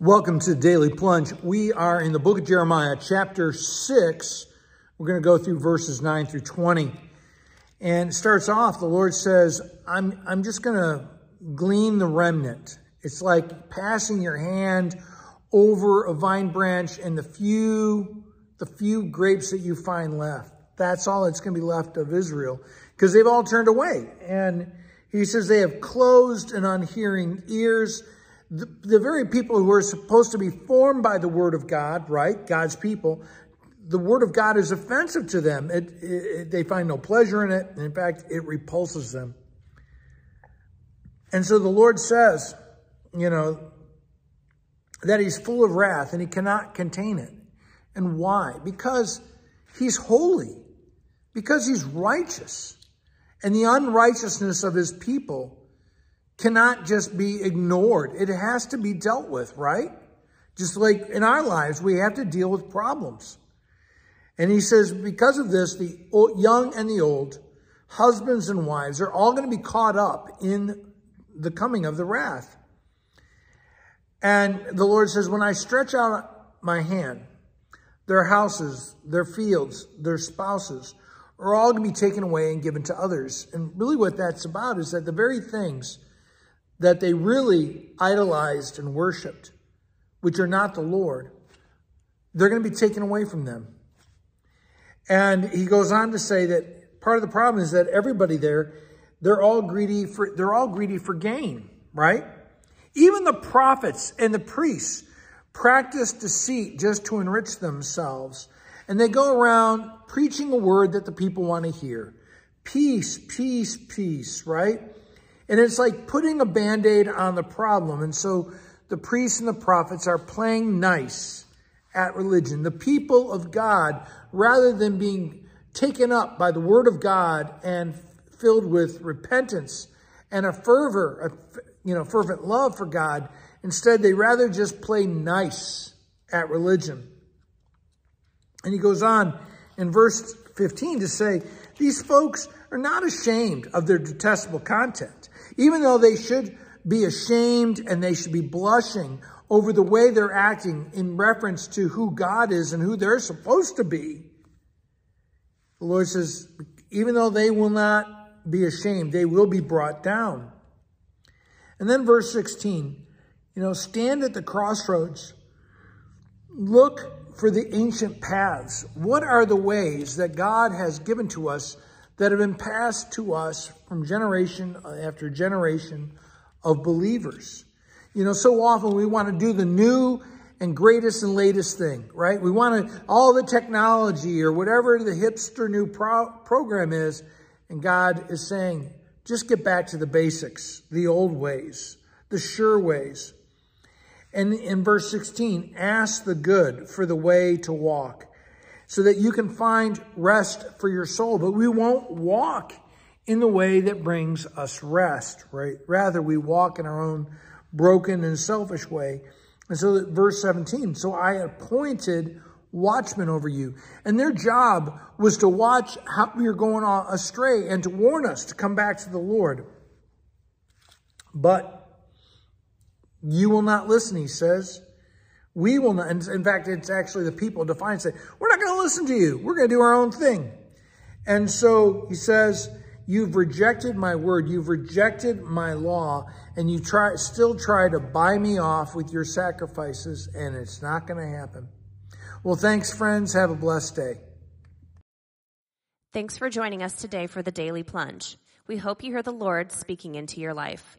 Welcome to Daily Plunge. We are in the book of Jeremiah, chapter 6. We're going to go through verses 9 through 20. And it starts off, the Lord says, I'm, I'm just going to glean the remnant. It's like passing your hand over a vine branch and the few, the few grapes that you find left. That's all that's going to be left of Israel because they've all turned away. And he says they have closed and unhearing ears the, the very people who are supposed to be formed by the word of God, right? God's people, the word of God is offensive to them. It, it, they find no pleasure in it. In fact, it repulses them. And so the Lord says, you know, that he's full of wrath and he cannot contain it. And why? Because he's holy, because he's righteous. And the unrighteousness of his people cannot just be ignored. It has to be dealt with, right? Just like in our lives, we have to deal with problems. And he says, because of this, the young and the old, husbands and wives, are all going to be caught up in the coming of the wrath. And the Lord says, when I stretch out my hand, their houses, their fields, their spouses are all going to be taken away and given to others. And really what that's about is that the very things that they really idolized and worshiped, which are not the Lord, they're going to be taken away from them. And he goes on to say that part of the problem is that everybody there, they're all greedy for, they're all greedy for gain, right? Even the prophets and the priests practice deceit just to enrich themselves. And they go around preaching a word that the people want to hear. Peace, peace, peace, right? And it's like putting a band-aid on the problem. And so the priests and the prophets are playing nice at religion. The people of God, rather than being taken up by the word of God and filled with repentance and a fervor, a, you know, fervent love for God, instead they rather just play nice at religion. And he goes on in verse 15 to say, these folks are not ashamed of their detestable content, even though they should be ashamed and they should be blushing over the way they're acting in reference to who God is and who they're supposed to be. The Lord says, even though they will not be ashamed, they will be brought down. And then verse 16, you know, stand at the crossroads. Look for the ancient paths. What are the ways that God has given to us that have been passed to us from generation after generation of believers? You know, so often we want to do the new and greatest and latest thing, right? We want to, all the technology or whatever the hipster new pro program is. And God is saying, just get back to the basics, the old ways, the sure ways. And in verse 16, ask the good for the way to walk so that you can find rest for your soul. But we won't walk in the way that brings us rest, right? Rather, we walk in our own broken and selfish way. And so verse 17, so I appointed watchmen over you. And their job was to watch how we are going astray and to warn us to come back to the Lord. But you will not listen, he says. We will not. In fact, it's actually the people define say, we're not going to listen to you. We're going to do our own thing. And so he says, you've rejected my word. You've rejected my law. And you try, still try to buy me off with your sacrifices. And it's not going to happen. Well, thanks, friends. Have a blessed day. Thanks for joining us today for the Daily Plunge. We hope you hear the Lord speaking into your life.